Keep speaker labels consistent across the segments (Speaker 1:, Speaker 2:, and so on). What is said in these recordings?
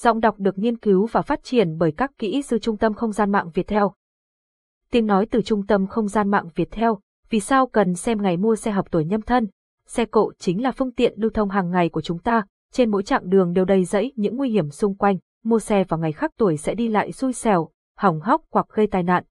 Speaker 1: Giọng đọc được nghiên cứu và phát triển bởi các kỹ sư Trung tâm Không gian mạng Việt Theo. Tiếng nói từ Trung tâm Không gian mạng Việt Theo, vì sao cần xem ngày mua xe hợp tuổi nhâm thân? Xe cộ chính là phương tiện lưu thông hàng ngày của chúng ta, trên mỗi chặng đường đều đầy rẫy những nguy hiểm xung quanh, mua xe vào ngày khác tuổi sẽ đi lại xui xẻo, hỏng hóc hoặc gây tai nạn.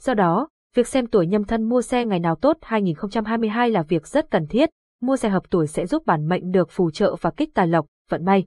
Speaker 1: Do đó, việc xem tuổi nhâm thân mua xe ngày nào tốt 2022 là việc rất cần thiết, mua xe hợp tuổi sẽ giúp bản mệnh được phù trợ và kích tài lộc, vận may.